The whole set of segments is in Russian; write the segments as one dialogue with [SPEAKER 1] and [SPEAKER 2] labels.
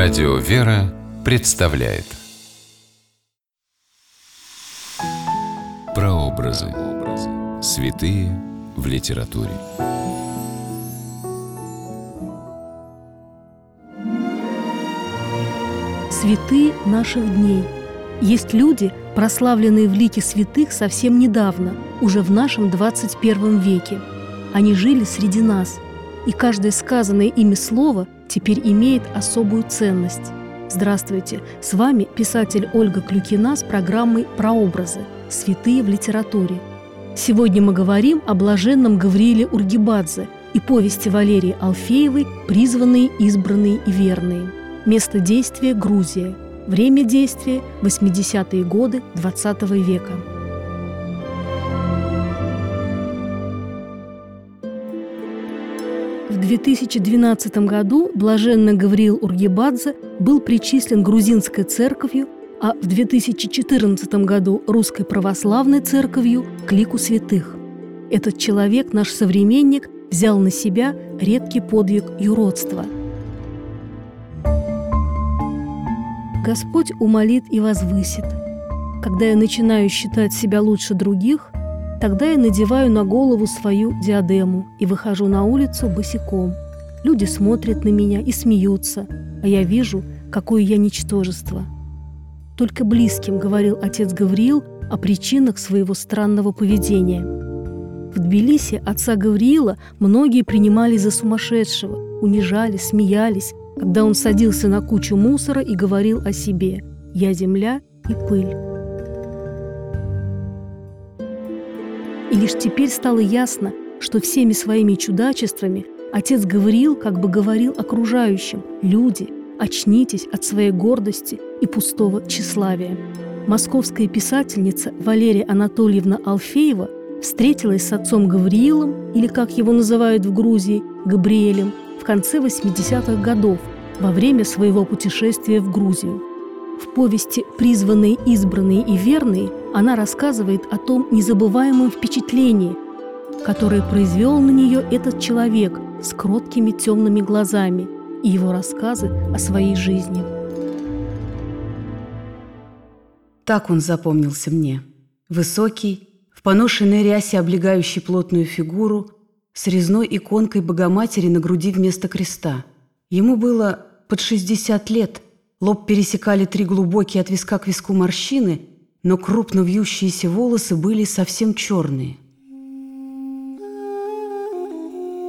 [SPEAKER 1] Радио «Вера» представляет Прообразы. Святые в литературе.
[SPEAKER 2] Святые наших дней. Есть люди, прославленные в лике святых совсем недавно, уже в нашем 21 веке. Они жили среди нас, и каждое сказанное ими слово теперь имеет особую ценность. Здравствуйте! С вами писатель Ольга Клюкина с программой «Прообразы. Святые в литературе». Сегодня мы говорим о блаженном Гаврииле Ургибадзе и повести Валерии Алфеевой «Призванные, избранные и верные». Место действия – Грузия. Время действия – 80-е годы XX века. В 2012 году блаженный Гавриил Ургибадзе был причислен грузинской церковью, а в 2014 году русской православной церковью к лику святых. Этот человек, наш современник, взял на себя редкий подвиг юродства. Господь умолит и возвысит. Когда я начинаю считать себя лучше других – Тогда я надеваю на голову свою диадему и выхожу на улицу босиком. Люди смотрят на меня и смеются, а я вижу, какое я ничтожество. Только близким говорил отец Гавриил о причинах своего странного поведения. В Тбилиси отца Гавриила многие принимали за сумасшедшего, унижали, смеялись, когда он садился на кучу мусора и говорил о себе «Я земля и пыль». И лишь теперь стало ясно, что всеми своими чудачествами отец говорил, как бы говорил окружающим «Люди, очнитесь от своей гордости и пустого тщеславия». Московская писательница Валерия Анатольевна Алфеева встретилась с отцом Гавриилом, или, как его называют в Грузии, Габриэлем, в конце 80-х годов, во время своего путешествия в Грузию. В повести «Призванные, избранные и верные» она рассказывает о том незабываемом впечатлении, которое произвел на нее этот человек с кроткими темными глазами и его рассказы о своей жизни.
[SPEAKER 3] Так он запомнился мне. Высокий, в поношенной рясе, облегающий плотную фигуру, с резной иконкой Богоматери на груди вместо креста. Ему было под 60 лет – Лоб пересекали три глубокие от виска к виску морщины, но крупно вьющиеся волосы были совсем черные.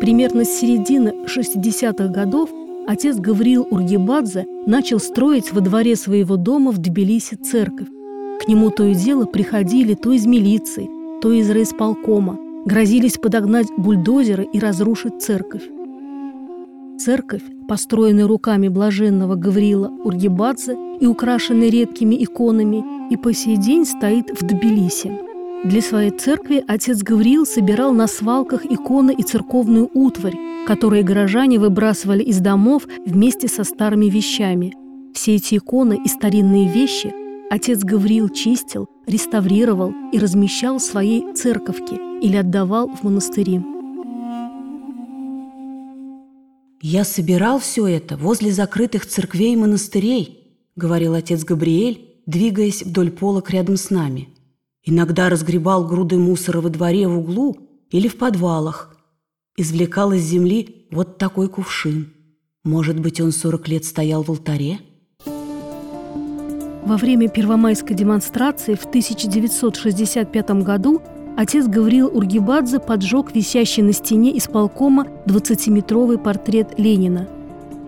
[SPEAKER 2] Примерно с середины 60-х годов отец Гавриил Ургибадзе начал строить во дворе своего дома в Тбилиси церковь. К нему то и дело приходили то из милиции, то из райисполкома, грозились подогнать бульдозеры и разрушить церковь. Церковь, построенная руками блаженного Гавриила Ургибадзе и украшенная редкими иконами, и по сей день стоит в Тбилиси. Для своей церкви отец Гавриил собирал на свалках иконы и церковную утварь, которые горожане выбрасывали из домов вместе со старыми вещами. Все эти иконы и старинные вещи отец Гавриил чистил, реставрировал и размещал в своей церковке или отдавал в монастыри.
[SPEAKER 3] «Я собирал все это возле закрытых церквей и монастырей», — говорил отец Габриэль, двигаясь вдоль полок рядом с нами. «Иногда разгребал груды мусора во дворе в углу или в подвалах. Извлекал из земли вот такой кувшин. Может быть, он сорок лет стоял в алтаре?»
[SPEAKER 2] Во время первомайской демонстрации в 1965 году отец Гавриил Ургибадзе поджег висящий на стене исполкома 20-метровый портрет Ленина.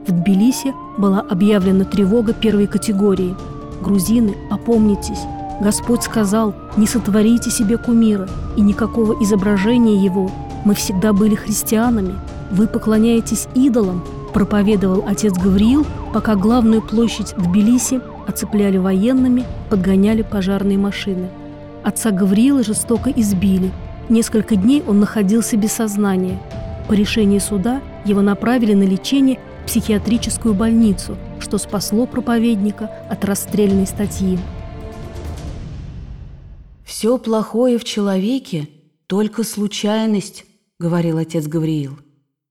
[SPEAKER 2] В Тбилиси была объявлена тревога первой категории. «Грузины, опомнитесь! Господь сказал, не сотворите себе кумира и никакого изображения его. Мы всегда были христианами. Вы поклоняетесь идолам», проповедовал отец Гавриил, пока главную площадь Тбилиси оцепляли военными, подгоняли пожарные машины – Отца Гавриила жестоко избили. Несколько дней он находился без сознания. По решению суда его направили на лечение в психиатрическую больницу, что спасло проповедника от расстрельной статьи.
[SPEAKER 3] «Все плохое в человеке – только случайность», – говорил отец Гавриил.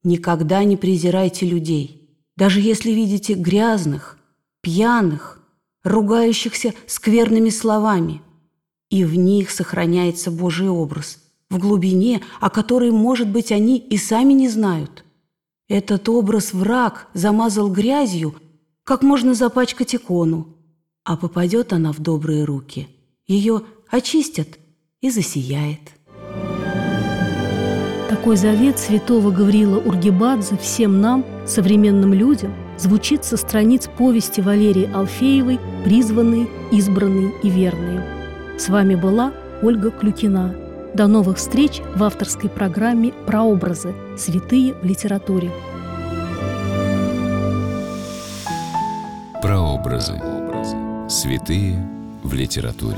[SPEAKER 3] «Никогда не презирайте людей. даже если видите грязных, пьяных, ругающихся скверными словами. И в них сохраняется Божий образ, в глубине, о которой, может быть, они и сами не знают. Этот образ враг замазал грязью, как можно запачкать икону, а попадет она в добрые руки. Ее очистят и засияет.
[SPEAKER 2] Такой завет святого Гавриила Ургибадзе всем нам, современным людям, звучит со страниц повести Валерии Алфеевой «Призванные, избранные и верные». С вами была Ольга Клюкина. До новых встреч в авторской программе «Прообразы. Святые в литературе».
[SPEAKER 1] Прообразы. Святые в литературе.